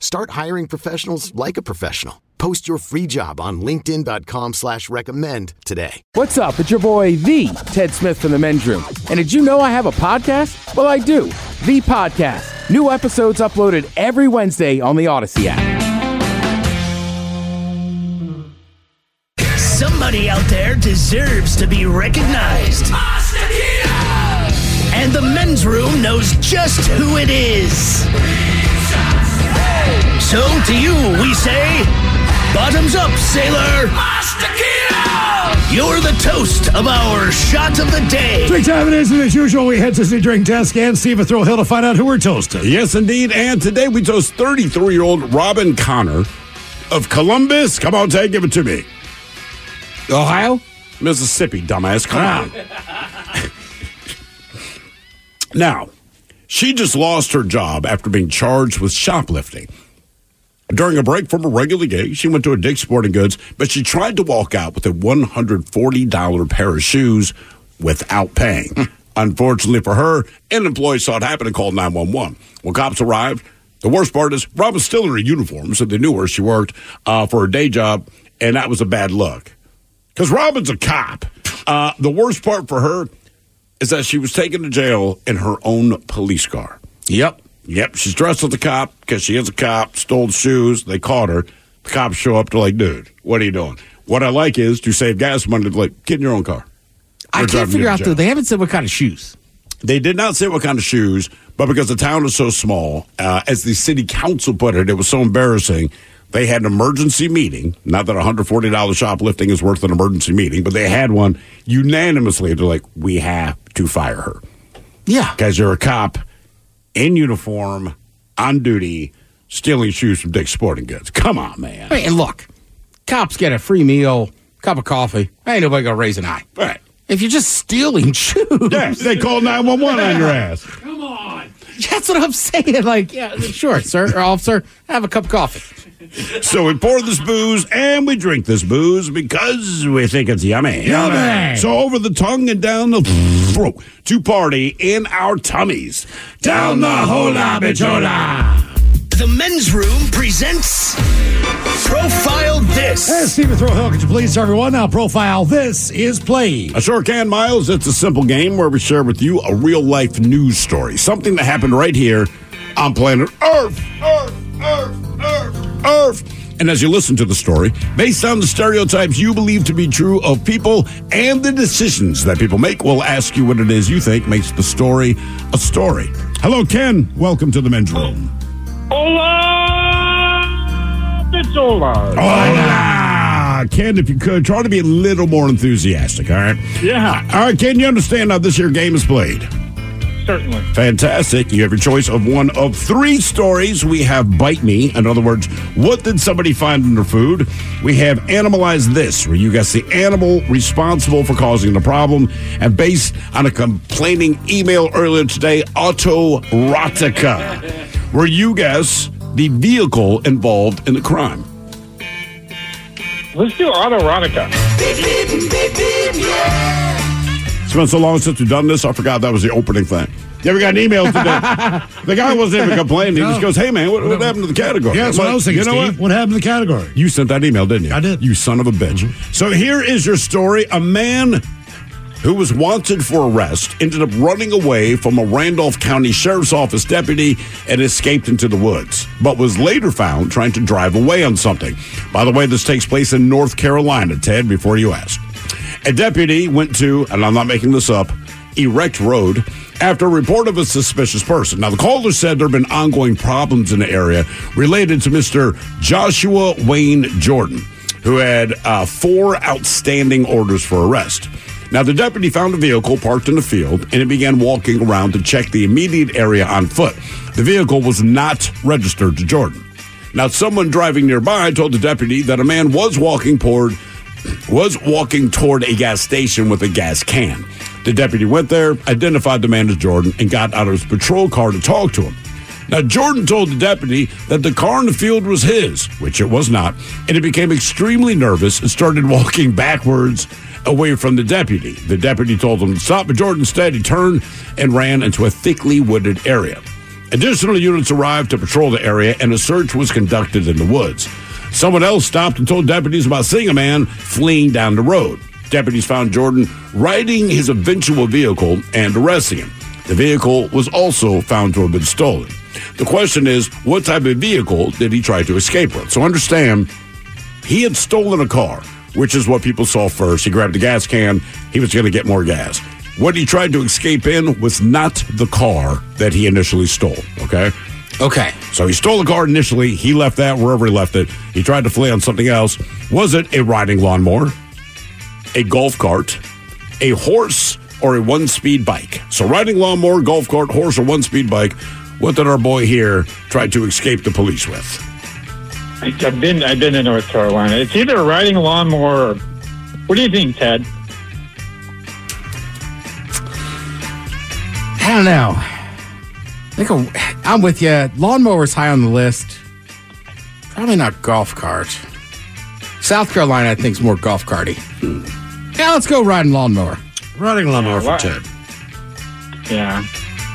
Start hiring professionals like a professional. Post your free job on LinkedIn.com slash recommend today. What's up? It's your boy, The Ted Smith from the men's room. And did you know I have a podcast? Well, I do. The Podcast. New episodes uploaded every Wednesday on the Odyssey app. Somebody out there deserves to be recognized. And the men's room knows just who it is. So to you, we say, bottoms up, sailor. You're the toast of our shot of the day. Drink time it is, and as usual, we head to the drink desk and Steve Thrill Hill to find out who we're toasting. Yes, indeed. And today we toast 33 year old Robin Connor of Columbus. Come on, Ted, give it to me. Ohio? Mississippi, dumbass. Come on. Ah. now, she just lost her job after being charged with shoplifting. During a break from a regular gig, she went to a Dick's Sporting Goods, but she tried to walk out with a $140 pair of shoes without paying. Unfortunately for her, an employee saw it happen and called 911. When cops arrived, the worst part is Rob was still in her uniform, so they knew where she worked uh, for her day job, and that was a bad look. Because Robin's a cop. Uh, the worst part for her is that she was taken to jail in her own police car. Yep. Yep, she's dressed as a cop because she is a cop, stole the shoes, they caught her. The cops show up, they're like, dude, what are you doing? What I like is to save gas money, like, get in your own car. I can't figure out, though. They haven't said what kind of shoes. They did not say what kind of shoes, but because the town is so small, uh, as the city council put it, it was so embarrassing. They had an emergency meeting. Not that $140 shoplifting is worth an emergency meeting, but they had one unanimously. They're like, we have to fire her. Yeah. Because you're a cop in uniform, on duty, stealing shoes from Dick's Sporting Goods. Come on, man. Hey, and look, cops get a free meal, cup of coffee. Ain't nobody gonna raise an eye. Right. If you're just stealing shoes, Yes, they call 911 on your ass. that's what I'm saying. Like, yeah, sure, sir, or officer, have a cup of coffee. So we pour this booze and we drink this booze because we think it's yummy. Yummy. So over the tongue and down the throat to party in our tummies. Down the hola bichola. The men's room presents Profile This. Hey, Steve Thrill Hill, could you please, everyone, now profile this is played. I sure can, Miles. It's a simple game where we share with you a real life news story, something that happened right here on planet Earth. Earth, Earth, Earth, Earth. And as you listen to the story, based on the stereotypes you believe to be true of people and the decisions that people make, we'll ask you what it is you think makes the story a story. Hello, Ken. Welcome to the men's room. Hola, it's Ola. Hola! Ken, if you could, try to be a little more enthusiastic, all right? Yeah, All right, Ken, you understand how this here game is played? certainly. Fantastic. You have your choice of one of three stories. We have Bite Me. In other words, what did somebody find in their food? We have Animalize This, where you guess the animal responsible for causing the problem. And based on a complaining email earlier today, Autorotica, where you guess the vehicle involved in the crime. Let's do autoerotica. It's been so long since we've done this, I forgot that was the opening thing. Yeah, we got an email today. the guy wasn't even complaining. He just goes, hey, man, what, what happened to the category? Yeah, that's what I was thinking, You know Steve. what? What happened to the category? You sent that email, didn't you? I did. You son of a bitch. Mm-hmm. So here is your story. A man who was wanted for arrest ended up running away from a Randolph County Sheriff's Office deputy and escaped into the woods, but was later found trying to drive away on something. By the way, this takes place in North Carolina, Ted, before you ask. A deputy went to, and I'm not making this up, Erect Road after a report of a suspicious person. Now, the caller said there have been ongoing problems in the area related to Mr. Joshua Wayne Jordan, who had uh, four outstanding orders for arrest. Now, the deputy found a vehicle parked in the field and he began walking around to check the immediate area on foot. The vehicle was not registered to Jordan. Now, someone driving nearby told the deputy that a man was walking toward was walking toward a gas station with a gas can. The deputy went there, identified the man as Jordan, and got out of his patrol car to talk to him. Now, Jordan told the deputy that the car in the field was his, which it was not, and he became extremely nervous and started walking backwards away from the deputy. The deputy told him to stop, but Jordan instead he turned and ran into a thickly wooded area. Additional units arrived to patrol the area, and a search was conducted in the woods. Someone else stopped and told deputies about seeing a man fleeing down the road. Deputies found Jordan riding his eventual vehicle and arresting him. The vehicle was also found to have been stolen. The question is, what type of vehicle did he try to escape with? So understand, he had stolen a car, which is what people saw first. He grabbed a gas can, he was going to get more gas. What he tried to escape in was not the car that he initially stole, okay? Okay. So he stole the car initially. He left that wherever he left it. He tried to flee on something else. Was it a riding lawnmower, a golf cart, a horse, or a one speed bike? So, riding lawnmower, golf cart, horse, or one speed bike. What did our boy here try to escape the police with? I- I've been I've been to North Carolina. It's either riding a lawnmower or what do you think, Ted? I don't know. I think I'm, I'm with you. Lawnmower's high on the list. Probably not golf cart. South Carolina, I think, is more golf carty. Yeah, let's go riding lawnmower. Riding lawnmower for why- Ted. Yeah.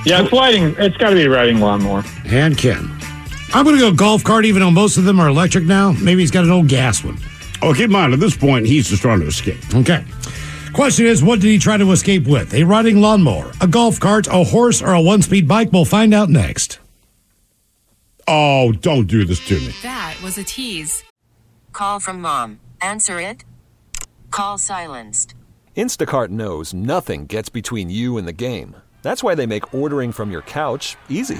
Yeah, it's riding it's gotta be riding lawnmower. And Ken. I'm going to go golf cart, even though most of them are electric now. Maybe he's got an old gas one. Oh, keep in mind, at this point, he's just trying to escape. Okay. Question is, what did he try to escape with? A riding lawnmower, a golf cart, a horse, or a one speed bike? We'll find out next. Oh, don't do this to me. That was a tease. Call from mom. Answer it. Call silenced. Instacart knows nothing gets between you and the game. That's why they make ordering from your couch easy.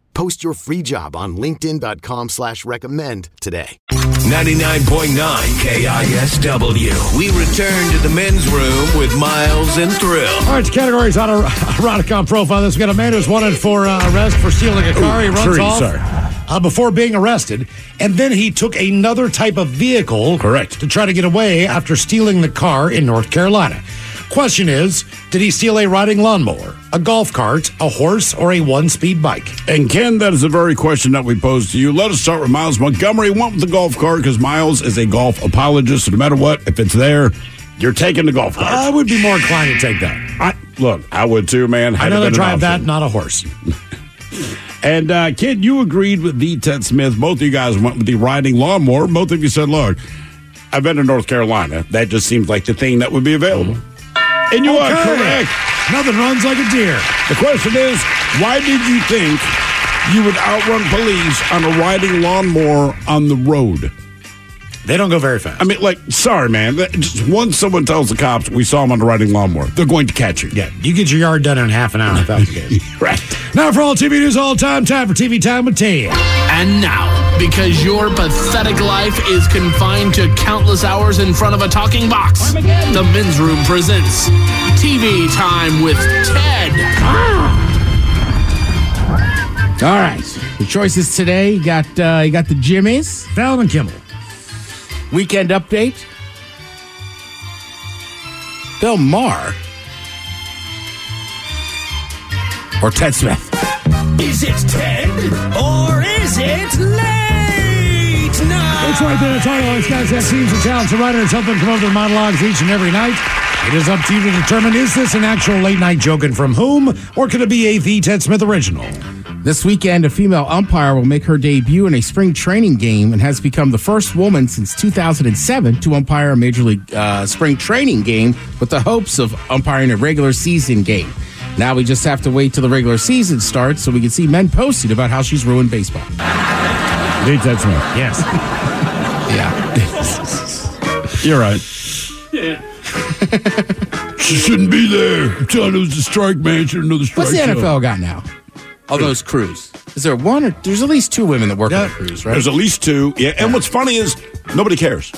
Post your free job on linkedin.com slash recommend today. 99.9 KISW. We return to the men's room with Miles and Thrill. All right, categories on a Eroticon profile. This we got a man who's wanted for uh, arrest for stealing a car. he runs three, off sorry. Uh, before being arrested, and then he took another type of vehicle, Correct. to try to get away after stealing the car in North Carolina. Question is, did he steal a riding lawnmower, a golf cart, a horse, or a one-speed bike? And Ken, that is the very question that we posed to you. Let us start with Miles Montgomery. Went with the golf cart because Miles is a golf apologist. So no matter what, if it's there, you're taking the golf cart. I would be more inclined to take that. I, look, I would too, man. I'd rather been an drive that, not a horse. And uh, Kid, you agreed with the Ted Smith. Both of you guys went with the riding lawnmower. Both of you said, "Look, I've been to North Carolina. That just seems like the thing that would be available." And you are Okay. correct. Nothing runs like a deer. The question is, why did you think you would outrun police on a riding lawnmower on the road? They don't go very fast. I mean, like, sorry, man. Just once someone tells the cops we saw him on a riding lawnmower, they're going to catch you. yeah, you get your yard done in half an hour if that's the case. Right. Now for all TV news all time, time for TV time with Ted. And now, because your pathetic life is confined to countless hours in front of a talking box, the men's room presents TV Time with Ted. All right. The choices today you got uh, you got the Jimmys, Fallon and Kimmel. weekend update, Bill Maher, or Ted Smith. Is it Ted or is it late It's right there. It's all these guys have teams and talents. The writers help them come up with monologues each and every night. It is up to you to determine is this an actual late night joke and from whom, or could it be a The Ted Smith original? This weekend, a female umpire will make her debut in a spring training game and has become the first woman since 2007 to umpire a Major League uh, spring training game with the hopes of umpiring a regular season game. Now we just have to wait till the regular season starts so we can see men posting about how she's ruined baseball. The Ted Smith. Yes. Yeah. You're right. Yeah. she shouldn't be there. I'm telling you, it was a strike, man. Should know the strike. What's the zone. NFL got now? All those crews. Is there one or there's at least two women that work on the crews, right? There's at least two. Yeah. And what's funny is nobody cares.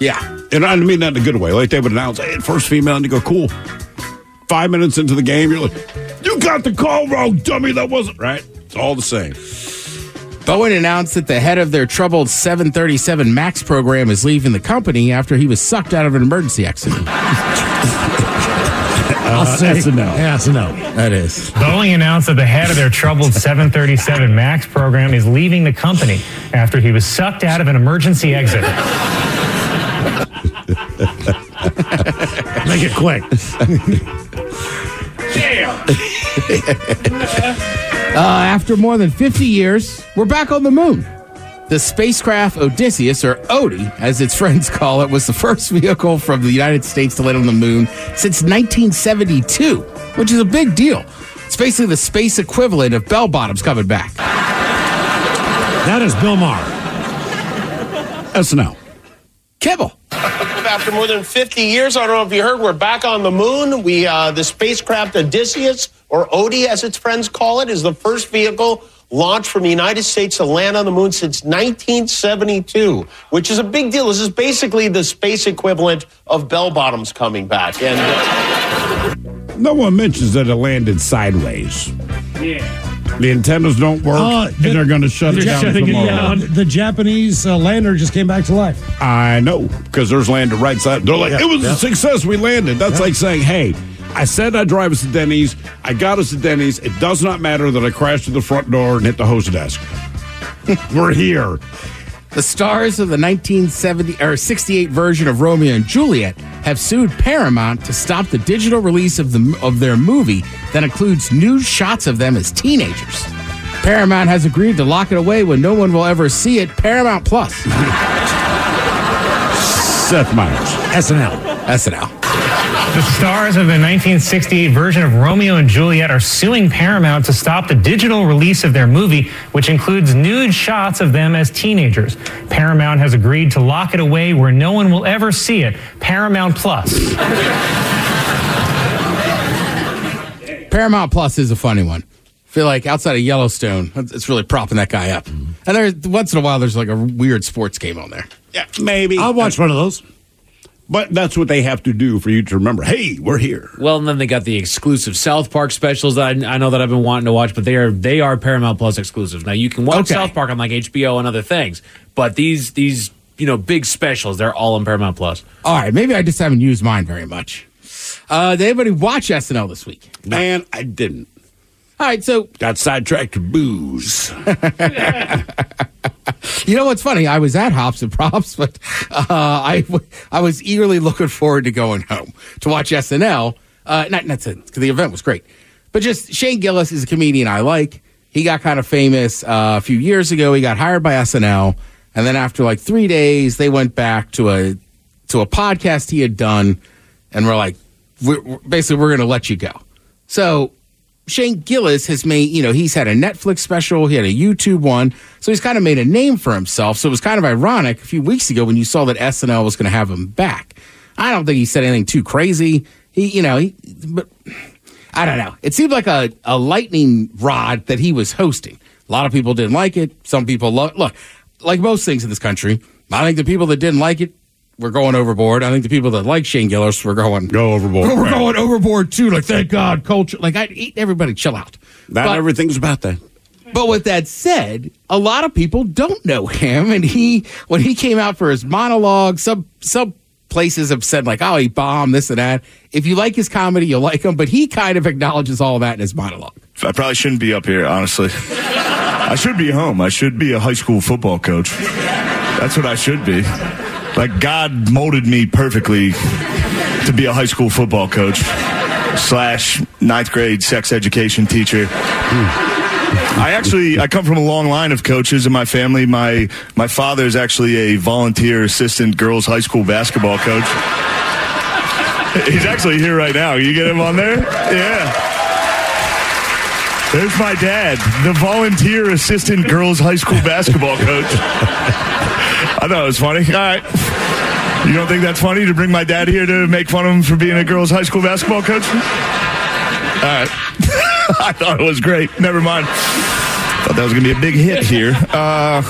Yeah. And I mean that in a good way. Like they would announce, hey, first female, and you go, cool. Five minutes into the game, you're like, you got the call wrong, dummy. That wasn't right. It's all the same. Boeing announced that the head of their troubled 737 MAX program is leaving the company after he was sucked out of an emergency accident. I'll say. that's a no. Yeah, that's a no. That is. Boeing announced that the head of their troubled 737 MAX program is leaving the company after he was sucked out of an emergency exit. Make it quick. Uh, after more than 50 years, we're back on the moon. The spacecraft Odysseus, or Odie, as its friends call it, was the first vehicle from the United States to land on the moon since 1972, which is a big deal. It's basically the space equivalent of bell bottoms coming back. That is Bill Maher. SNL. Kimmel. After more than 50 years, I don't know if you heard, we're back on the moon. We, uh, the spacecraft Odysseus, or Odie as its friends call it, is the first vehicle launched from the United States to land on the moon since 1972, which is a big deal. This is basically the space equivalent of bell bottoms coming back. And uh, No one mentions that it landed sideways. Yeah. The antennas don't work, Uh, and they're going to shut it down shutting it tomorrow. down. The Japanese uh, lander just came back to life. I know, because there's landed right side. They're like, Yeah, it was yeah. a success. We landed. That's Yeah. like saying, hey, I said I'd drive us to Denny's. I got us to Denny's. It does not matter that I crashed to the front door and hit the host desk. We're here. The stars of the 1970 or 68 version of Romeo and Juliet have sued Paramount to stop the digital release of the of their movie that includes nude shots of them as teenagers. Paramount has agreed to lock it away when no one will ever see it. Paramount Plus, Seth Meyers. SNL. SNL. The stars of the 1968 version of Romeo and Juliet are suing Paramount to stop the digital release of their movie, which includes nude shots of them as teenagers. Paramount has agreed to lock it away where no one will ever see it. Paramount Plus. Paramount Plus is a funny one. I feel like outside of Yellowstone, it's really propping that guy up. And there's once in a while, there's like a weird sports game on there. Yeah, maybe. I'll watch one of those. But that's what they have to do for you to remember. Hey, we're here. Well, and then they got the exclusive South Park specials that I, I know that I've been wanting to watch, but they are they are Paramount Plus exclusives. Now you can watch Okay. South Park on like HBO and other things, but these these you know big specials they're all on Paramount Plus. All right, maybe I just haven't used mine very much. Uh, did anybody watch SNL this week? Man, I didn't. All right, so Got sidetracked to booze. you know what's funny? I was at Hops and Props, but uh, I I was eagerly looking forward to going home to watch SNL. Uh, not not to, the event was great, but just Shane Gillis is a comedian I like. He got kind of famous uh, a few years ago. He got hired by SNL, and then after like three days, they went back to a to a podcast he had done, and we're like, we're- basically, we're going to let you go. So Shane Gillis has made, you know, he's had a Netflix special, he had a YouTube one, so he's kind of made a name for himself. So it was kind of ironic a few weeks ago when you saw that SNL was going to have him back. I don't think he said anything too crazy. He, you know, he, but I don't know. It seemed like a, a lightning rod that he was hosting. A lot of people didn't like it. Some people love. Look, like most things in this country, I think the people that didn't like it were going overboard. I think the people that like Shane Gillis were going Go overboard. we're Right. going overboard too. Like, thank God, culture. Like, I eat everybody chill out. Not But- everything's about that. But with that said, a lot of people don't know him, and he when he came out for his monologue, some some places have said like, "Oh, he bombed this and that." If you like his comedy, you'll like him, but he kind of acknowledges all that in his monologue. I probably shouldn't be up here, honestly. I should be home. I should be a high school football coach. That's what I should be. Like, God molded me perfectly to be a high school football coach slash ninth grade sex education teacher. I actually I come from a long line of coaches in my family. My my father is actually a volunteer assistant girls high school basketball coach. He's actually here right now. You get him on there? Yeah. There's my dad, the volunteer assistant girls high school basketball coach. I thought it was funny. All right. You don't think that's funny to bring my dad here to make fun of him for being a girls high school basketball coach? All right. I thought it was great. Never mind. Thought that was going to be a big hit here. Uh,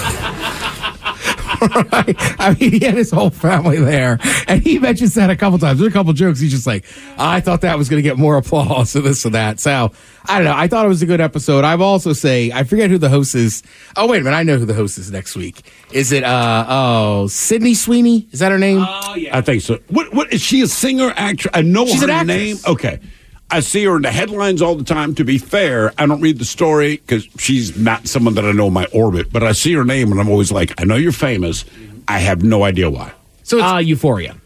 I mean, he had his whole family there, and he mentions that a couple times. There's a couple jokes. He's just like, I thought that was going to get more applause and this and that. So I don't know. I thought it was a good episode. I've also say I forget who the host is. Oh wait a minute, I know who the host is next week. Is it uh oh Sydney Sweeney? Is that her name? Oh yeah. I think so. What? What is she? A singer, actress? I know She's her an name. Okay, I see her in the headlines all the time. To be fair, I don't read the story because she's not someone that I know in my orbit. But I see her name, and I'm always like, I know you're famous. I have no idea why. So it's, Uh, Euphoria.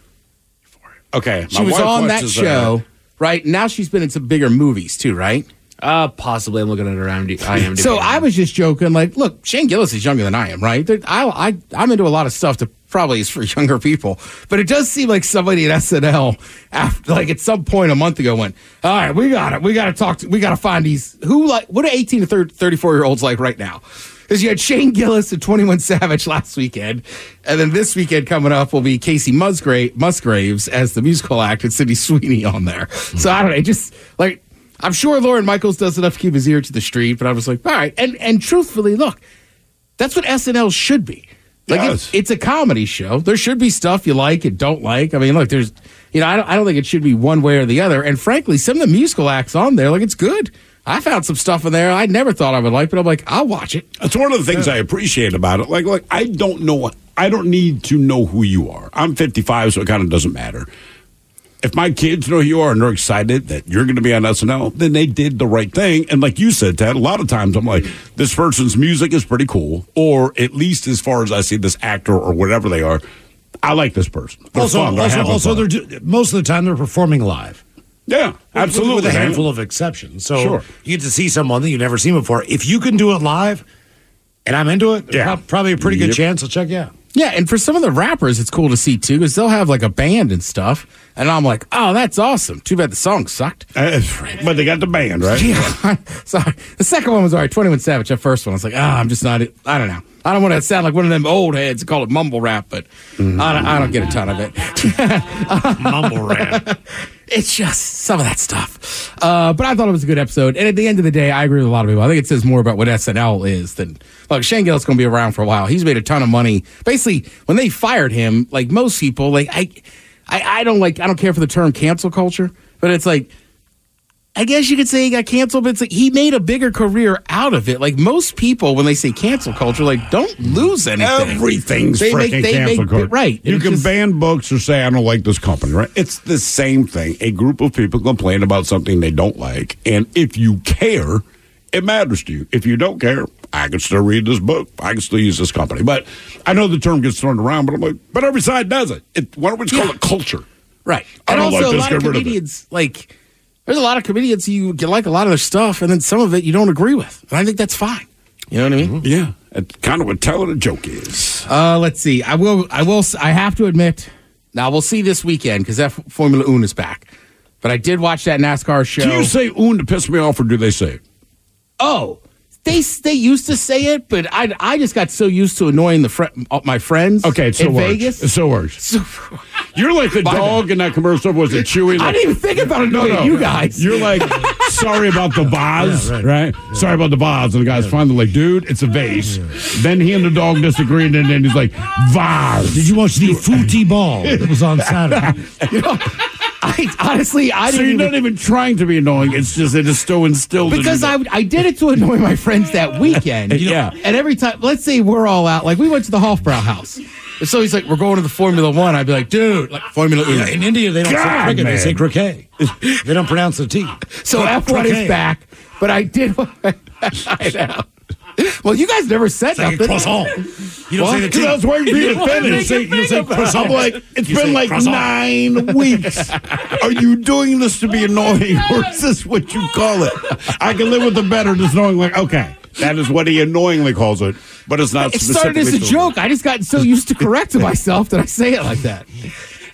Euphoria. Okay, she my was wife on that watches, show, right? Now she's been in some bigger movies too, right? Uh, possibly. I'm looking at her IMDb. IMDb. So I was just joking, like, look, Shane Gillis is younger than I am, right? There- I, I, I'm into a lot of stuff that probably is for younger people, but it does seem like somebody at SNL, after, like at some point a month ago, went, all right, we got it. We got to talk to, we got to find these, who like, what are 18 to 30, 34 year olds like right now? Because you had Shane Gillis and 21 Savage last weekend, and then this weekend coming up will be Kacey Musgrave, Musgraves as the musical act and Sydney Sweeney on there. So I don't know, just like, I'm sure Lorne Michaels does enough to keep his ear to the street, but I was like, all right. And and truthfully, look, that's what SNL should be. Like Yes. it's, it's a comedy show. There should be stuff you like and don't like. I mean, look, there's you know, I don't, I don't think it should be one way or the other. And frankly, some of the musical acts on there, like it's good. I found some stuff in there I never thought I would like, but I'm like, I'll watch it. That's one of the things I appreciate about it. Like, like I don't know. I don't need to know who you are. I'm 55, so it kind of doesn't matter. If my kids know who you are and they're excited that you're going to be on SNL, then they did the right thing. And like you said, Ted, a lot of times I'm like, this person's music is pretty cool, or at least as far as I see this actor or whatever they are, I like this person. They're also, fun. They're also, also fun. they're most of the time they're performing live. yeah, absolutely. with a handful of exceptions. So Sure. you get to see someone that you've never seen before. If you can do it live, and I'm into it, Yeah. prob- probably a pretty good chance I'll check you out. Yeah, and for some of the rappers, it's cool to see too, because they'll have like a band and stuff. And I'm like, oh, that's awesome. Too bad the song sucked. Uh, but they got the band, right? Yeah. Sorry. The second one was all right. 21 Savage, that first one. I was like, ah, I'm just not, I don't know. I don't want to sound like one of them old heads and call it mumble rap, but I, don't, I don't get a ton of it. Mumble rap. it's just some of that stuff. Uh, but I thought it was a good episode. And at the end of the day, I agree with a lot of people. I think it says more about what SNL is than, look, Shane Gillis going to be around for a while. He's made a ton of money. Basically, when they fired him, like most people, like, I, I, I don't like, I don't care for the term cancel culture, but it's like, I guess you could say he got canceled, but it's like he made a bigger career out of it. Like most people, when they say cancel culture, like don't lose anything. Everything's They make- freaking they cancel make- culture. right. You can just- ban books or say I don't like this company, right? It's the same thing. A group of people complain about something they don't like, and if you care, it matters to you. If you don't care, I can still read this book. I can still use this company. But I know the term gets thrown around, but I'm like, but every side does it. it why don't we just call it culture? Right. I and also like a lot of rid of comedians like there's a lot of comedians you like a lot of their stuff, and then some of it you don't agree with, and I think that's fine. You know what I mean? Yeah, it's kind of what telling a joke is. Uh, let's see. I will. I will. I have to admit. Now we'll see this weekend because F Formula One is back. But I did watch that NASCAR show. Do you say "un" to piss me off, or do they say it? Oh, they they used to say it, but I I just got so used to annoying the fr- uh, my friends. Okay, it still in works. Vegas. It still works. You're like the My dog in that commercial. Was it chewing. Chewy? I didn't even think about annoying you guys. You're like, sorry about the vase, Yeah, right. right? Sorry about the vase. And the guy's finally like, dude, it's a vase. Then he and the dog disagree, and then, then he's like, vase. Did you watch the Footy Ball It was on Saturday? You know, I honestly I So didn't you're even, not even trying to be annoying. It's just it is still instilled in because you. I I did it to annoy my friends that weekend. you know, Yeah. And every time, let's say we're all out, like we went to the Hofbrau house. And so he's like, we're going to the Formula One. I'd be like, dude, like Formula One. Yeah, in India, they don't say God, cricket, they say croquet. they don't pronounce the T. So F1 Croquet. is back, but I did. I know. Well, you guys never said It's like croissant. You don't What? say the T. Because I was waiting for you to What finish. make you You say think about croissant. I'm like, it's You been like croissant. nine weeks. Are you doing this to be oh annoying, or is this what you call it? I can live with the better, just knowing, like, okay, that is what he annoyingly calls it, but it's not. It started as a joke. I just got so used to correcting myself that I say it like that.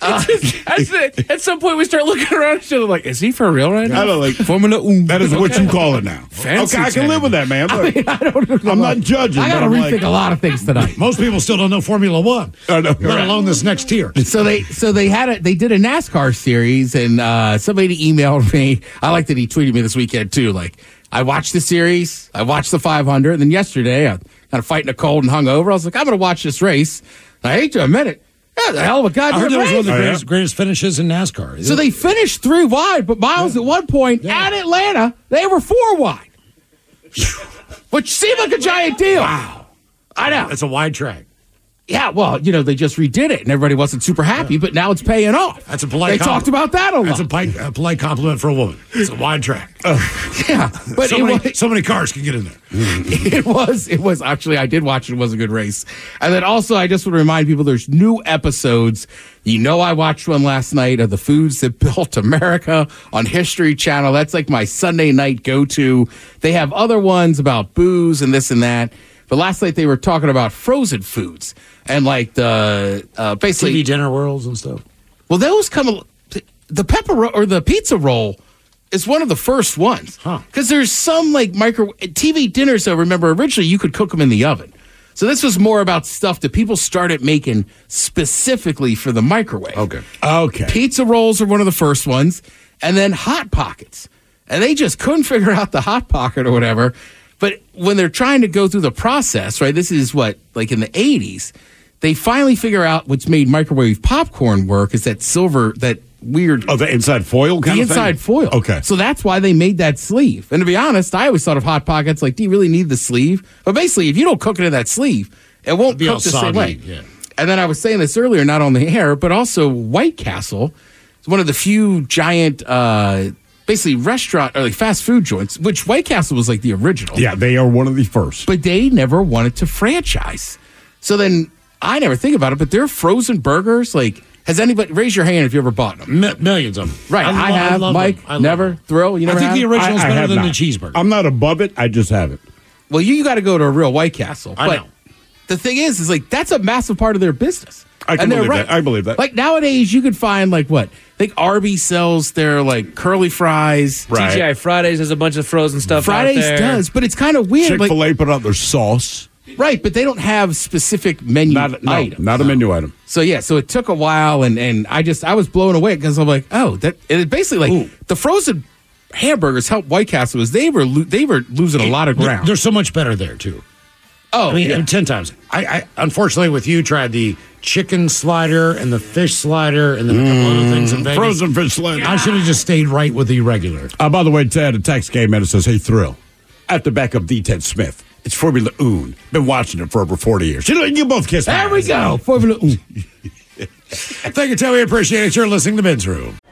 That's it. At some point, we start looking around at each other like, is he for real right now? I don't like. Formula One. That is what you call it now. Fancy okay, I can live with that, man. Look, I don't know. I'm not judging. I got to rethink like, a lot of things tonight. Most people still don't know Formula One, I know, let right. alone this next tier. So they so they had a they did a NASCAR series and uh, somebody emailed me. I like that he tweeted me this weekend too. Like I watched the series, I watched the 500, and then yesterday I kind of fighting a cold and hungover. I was like, I'm going to watch this race. I hate to admit it. Yeah, the hell of a I goddamn heard that was one of the Oh, yeah? greatest, greatest finishes in NASCAR. So they finished three wide, but Miles at one point at Atlanta they were four wide, which seemed like a giant deal. Wow, I know. It's a wide track. Yeah, well, you know, they just redid it and everybody wasn't super happy, but now it's paying off. That's a polite They compliment. talked about that a lot. That's a, polite, a polite compliment for a woman. It's a wide track. Oh, yeah, but so, many, was, so many cars can get in there. it was it was actually I did watch it. It was a good race. And then also I just want to remind people there's new episodes. You know I watched one last night of the foods that built America on History Channel. That's like my Sunday night go to. They have other ones about booze and this and that. But last night they were talking about frozen foods and like the uh, basically TV dinner worlds and stuff. well, those come the pepper or the pizza roll is one of the first ones Huh. because there's some like micro TV dinners. I remember originally you could cook them in the oven. So this was more about stuff that people started making specifically for the microwave. Okay. Okay. Pizza rolls are one of the first ones, and then hot pockets. And they just couldn't figure out the hot pocket or whatever. But when they're trying to go through the process, right? This is what like in the '80s, they finally figure out what's made microwave popcorn work is that silver, that weird Oh, the inside foil kind the of thing? inside foil. Okay. So that's why they made that sleeve. And to be honest, I always thought of hot pockets like, do you really need the sleeve? But basically, if you don't cook it in that sleeve, it won't be cook the same way. yeah. And then I was saying this earlier, not on the air, but also White Castle is one of the few giant, uh, basically restaurant or like fast food joints, which White Castle was like the original. Yeah, they are one of the first. But they never wanted to franchise. So then I never think about it, but their frozen burgers, like, has anybody raise your hand if you ever bought them? Mi- millions of them. Right, I, lo- have. love Mike, them. I never. them. Thrill, you never I think have? the original's I- I better have than the cheeseburger. I'm not above it. I just haven't. Well, you, got to go to a real White Castle. I but know. The thing is, is like that's a massive part of their business. I can and believe right. that. I believe that. Like nowadays, you could find like what? I think Arby's sells their like curly fries. Right. TGI Fridays has a bunch of frozen stuff. out Fridays there. does, but it's kind of weird. Chick fil A put out their sauce. right, but they don't have specific menu Not, no, items. not a menu item. So yeah, so it took a while, and and I just I was blown away because I'm like, oh, that it basically like Ooh. the frozen hamburgers helped White Castle was they were lo- they were losing a lot of They're- ground. They're so much better there too. oh, I mean, yeah. ten times. I, I unfortunately with you tried the chicken slider and the fish slider and then a couple other things in Vegas. Mm, Frozen fish slider. I should have just stayed right with the regular. Uh, by the way, Ted, a text came in and says, Hey, Thrill, at the back of the Ted Smith. It's Formula Un. Been watching it for over 40 years. You know, you both kiss There we go. Formula Un. Thank you, Ted. We appreciate it. You're listening to Men's Room.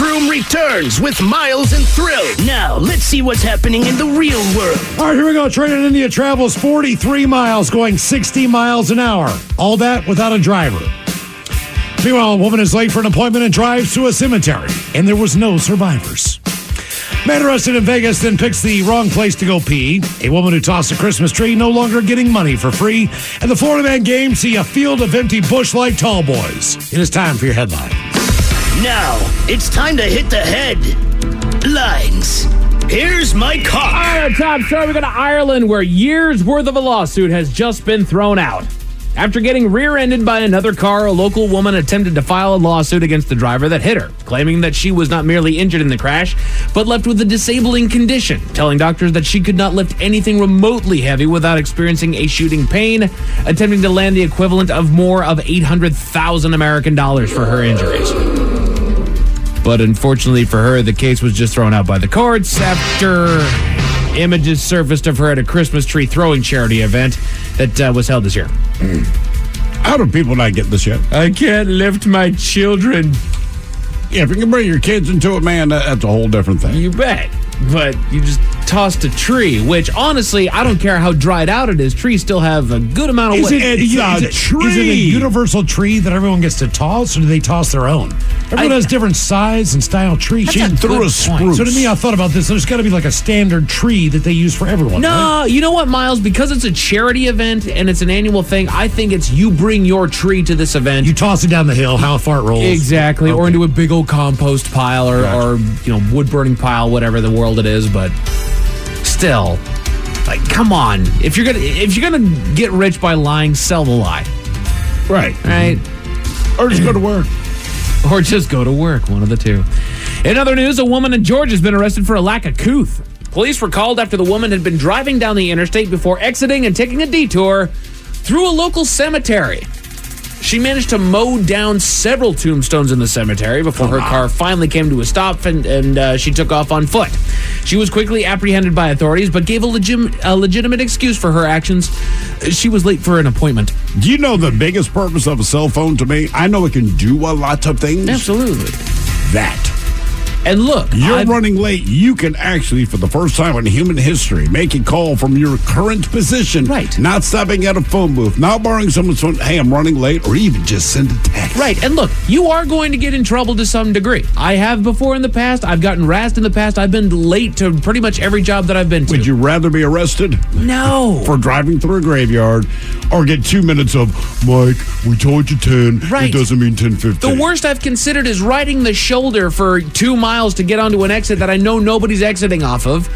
Room returns with Miles and Thrill. Now, let's see what's happening in the real world. All right, here we go. Train in India travels 43 miles, going 60 miles an hour. All that without a driver. Meanwhile, a woman is late for an appointment and drives to a cemetery, and there was no survivors. Man arrested in Vegas then picks the wrong place to go pee. A woman who tossed a Christmas tree no longer getting money for free. And the Florida Man games see a uh, field of empty bush like tall boys. It is time for your headline. Now, it's time to hit the head. Lines. Here's my car. All right, top story. We go to Ireland, where years worth of a lawsuit has just been thrown out. After getting rear ended by another car, a local woman attempted to file a lawsuit against the driver that hit her, claiming that she was not merely injured in the crash, but left with a disabling condition, telling doctors that she could not lift anything remotely heavy without experiencing a shooting pain, attempting to land the equivalent of more of 800,000 American dollars for her injuries. But unfortunately for her, the case was just thrown out by the courts after images surfaced of her at a Christmas tree throwing charity event that uh, was held this year. How do people not get this yet? I can't lift my children. Yeah, if you can bring your kids into it, man, that, that's a whole different thing. You bet. But you just tossed a tree, which honestly, I don't care how dried out it is. Trees still have a good amount of weight. Is weight. it, is, it, is it a universal tree that everyone gets to toss, or do they toss their own? Everyone I- has different size and style trees. She threw a spruce. So to me, I thought about this. There's got to be like a standard tree that they use for everyone. right? No, you know what, Miles? Because it's a charity event and it's an annual thing, I think it's you bring your tree to this event. You toss it down the hill, how far it rolls. Exactly, or into a big old compost pile or, or you know wood burning pile, whatever the world it is. But still, like, come on! If you're gonna if you're gonna get rich by lying, sell the lie, Right. right? Mm-hmm. Or just go to work. or just go to work. One of the two. In other news, a woman in Georgia has been arrested for a lack of couth. Police were called after the woman had been driving down the interstate before exiting and taking a detour through a local cemetery. She managed to mow down several tombstones in the cemetery before her car finally came to a stop and, and uh, she took off on foot. She was quickly apprehended by authorities but gave a, legim- a legitimate excuse for her actions. She was late for an appointment. Do you know the biggest purpose of a cell phone to me? I know it can do a lot of things. Absolutely. That. And look, You're I've- running late. You can actually, for the first time in human history, make a call from your current position. Right. Not stopping at a phone booth, not borrowing someone's phone. Hey, I'm running late, or even just send a text. Right. And look, you are going to get in trouble to some degree. I have before in the past. I've gotten razzed in the past. I've been late to pretty much every job that I've been to. Would you rather be arrested? No. For driving through a graveyard or get two minutes of, Mike, we told you 10. Right. It doesn't mean 10 15. The worst I've considered is riding the shoulder for two miles to get onto an exit that I know nobody's exiting off of.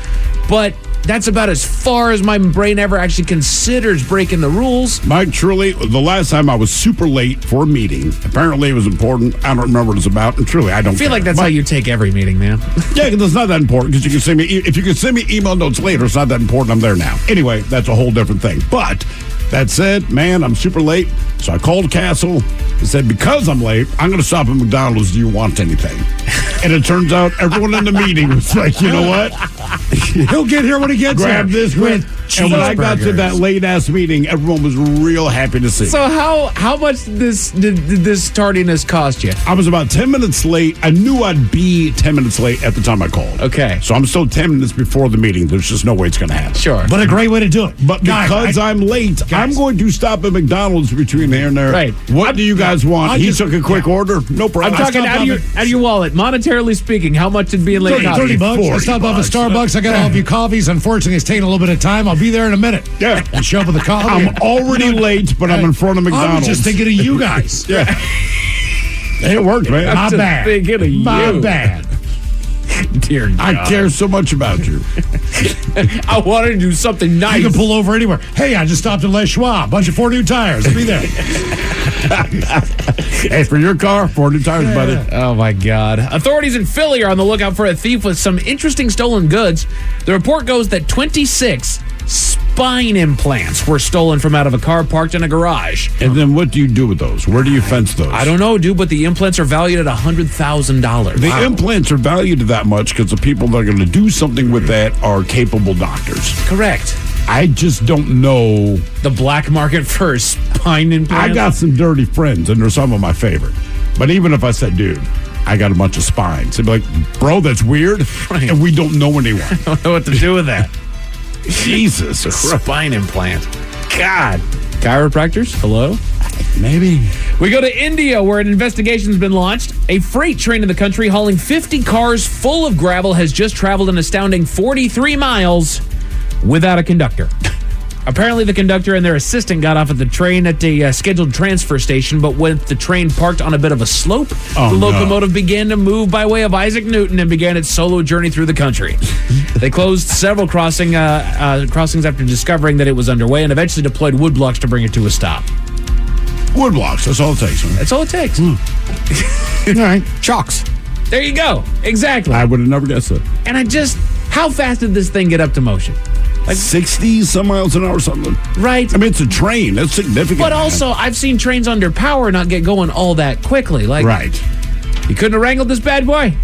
But that's about as far as my brain ever actually considers breaking the rules. Mike, truly, the last time I was super late for a meeting, apparently it was important. I don't remember what it's about. And truly, I don't I feel care. like that's But- how you take every meeting, man. Yeah, because it's not that important. Because you can send me if you can send me email notes later, it's not that important. I'm there now. Anyway, that's a whole different thing. But that said, man, I'm super late, so I called Castle and said because I'm late, I'm going to stop at McDonald's. Do you want anything? And it turns out everyone in the meeting was like, you know what? He'll get here when he gets grab here. this, grab. And when I got to that late ass meeting, everyone was real happy to see. So how how much did this did, did this tardiness cost you? I was about 10 minutes late. I knew I'd be 10 minutes late at the time I called. Okay. So I'm still 10 minutes before the meeting. There's just no way it's going to happen. Sure. But a great way to do it. But Guys, because I- I, am late, I'm going to stop at McDonald's between here and there. Right. What do you guys want? I he just- took a quick order. No I'm talking out of your out of your wallet, monetarily speaking. How much did being late 30, cost 30 you? bucks. I 40 stopped off at bucks. Starbucks. I got all of you coffees. Unfortunately, it's taking a little bit of time. I'll be there in a minute. Yeah. And show up with a coffee. I'm already late, but I'm in front of McDonald's. I was just thinking of you guys. yeah. It worked, man. My just bad. thinking of My you. bad. Dear God. I care so much about you. I wanted to do something nice. You can pull over anywhere. Hey, I just stopped at Les Schwab. Bunch of four new tires. I'll be there. hey, for your car, four new tires, buddy. Oh my God. Authorities in Philly are on the lookout for a thief with some interesting stolen goods. The report goes that 26 spine implants were stolen from out of a car parked in a garage. And then what do you do with those? Where do you fence those? I don't know, dude, but the implants are valued at $100,000. The implants are valued that much because the people that are going to do something with that are capable doctors. Correct. I just don't know. The black market for spine implants. I got some dirty friends, and they're some of my favorite. But even if I said, dude, I got a bunch of spines, they'd be like, bro, that's weird. Right. And we don't know anyone. I don't know what to do with that. Jesus Christ. spine implant. God. Chiropractors? Hello? Maybe. We go to India where an investigation's been launched. A freight train in the country hauling 50 cars full of gravel has just traveled an astounding 43 miles without a conductor. Apparently, the conductor and their assistant got off at the train at the uh, scheduled transfer station, but when the train parked on a bit of a slope, Oh, the no. locomotive began to move by way of Isaac Newton and began its solo journey through the country. they closed several crossing uh, uh, crossings after discovering that it was underway and eventually deployed woodblocks to bring it to a stop. Woodblocks, that's all it takes. Man. That's all it takes. All right. Chalks. There you go. Exactly. I would have never guessed it. And I just, how fast did this thing get up to motion? Like 60 some miles an hour something. Right. I mean, it's a train. That's significant. But man. also, I've seen trains under power not get going all that quickly. Like, Right. you couldn't have wrangled this bad boy.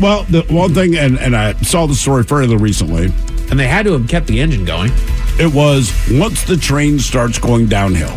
Well, the one thing, and, and I saw the story fairly recently, And they had to have kept the engine going. it was once the train starts going downhill,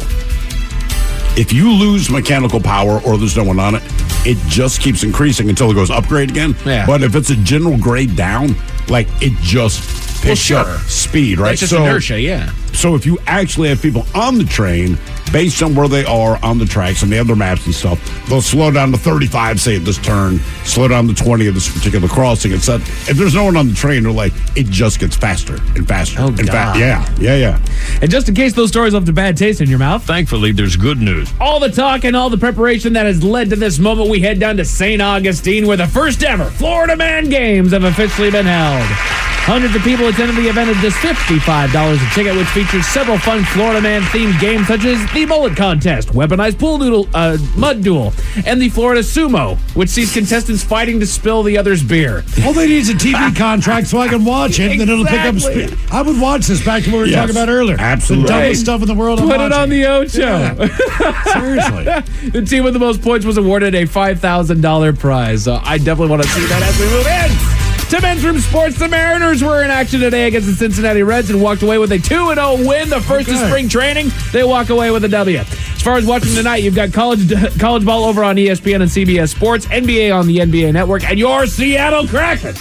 if you lose mechanical power or there's no one on it, it just keeps increasing until it goes upgrade again. Yeah. But if it's a general grade down, like it just picks sure. up speed, right? That's just inertia, yeah. So if you actually have people on the train, based on where they are on the tracks and they have their maps and stuff, they'll slow down to 35, say at this turn, slow down to 20 at this particular crossing. It's that if there's no one on the train, they're like, it just gets faster and faster. Oh, and fa- God. yeah, yeah, yeah. And just in case those stories left a bad taste in your mouth, Thankfully, there's good news. all the talk and all the preparation that has led to this moment, we head down to St. Augustine where the first ever Florida Man Games have officially been held. Hundreds of people attended the event at just $55 a ticket, which features several fun Florida Man themed games such as the Mullet Contest, Weaponized Pool Noodle, uh, Mud Duel, and the Florida Sumo, which sees contestants fighting to spill the other's beer. All they need is a TV contract so I can watch it, and then it'll pick up speed. I would watch this back to what we were Yes, talking about earlier. absolutely. The dumbest stuff in the world. I'm Put it on watching. the Ocho. Seriously. the team with the most points was awarded a $5,000 prize. Uh, I definitely want to see that as we move in. To men's room sports, the Mariners were in action today against the Cincinnati Reds and walked away with a 2 0 win. The first of spring training, they walk away with a W. As far as watching tonight, you've got college college ball over on ESPN and CBS Sports, NBA on the NBA Network, and your Seattle Kraken.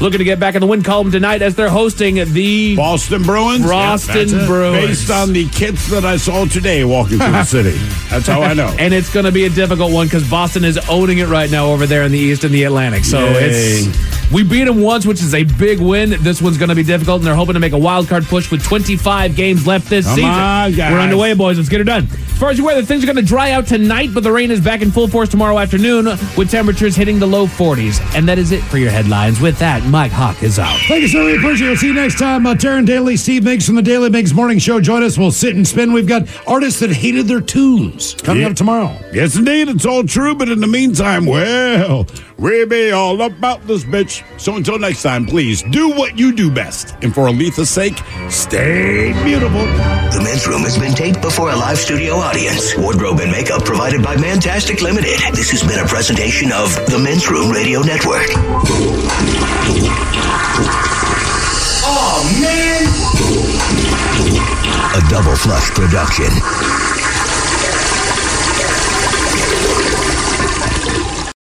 Looking to get back in the win column tonight as they're hosting the Boston Bruins. Boston Yep. Bruins. Based on the kits that I saw today walking through the city. That's how I know. And it's going to be a difficult one because Boston is owning it right now over there in the East and the Atlantic. So Yay. it's we beat them once, which is a big win. This one's going to be difficult, and they're hoping to make a wild card push with 25 games left this Come season. on. We're underway, boys. Let's get it done. As far as the weather, things are going to dry out tonight, but the rain is back in full force tomorrow afternoon with temperatures hitting the low 40s. And that is it for your headlines. With that, Mike Hawk is out. Thank you, sir. We appreciate it. We'll see you next time. Uh, Taryn Daly, Steve Miggs from the Daily Miggs Morning Show. Join us. We'll sit and spin. We've got artists that hated their tunes coming Yeah. up tomorrow. Yes, indeed. It's all true. But in the meantime, well, we be all about this bitch. So until next time, please do what you do best. And for Aletha's sake, stay beautiful. The men's room has been taped before a live studio audience. Wardrobe and makeup provided by Mantastic Limited. This has been a presentation of the Men's Room Radio Network. Oh, man! A double flush production.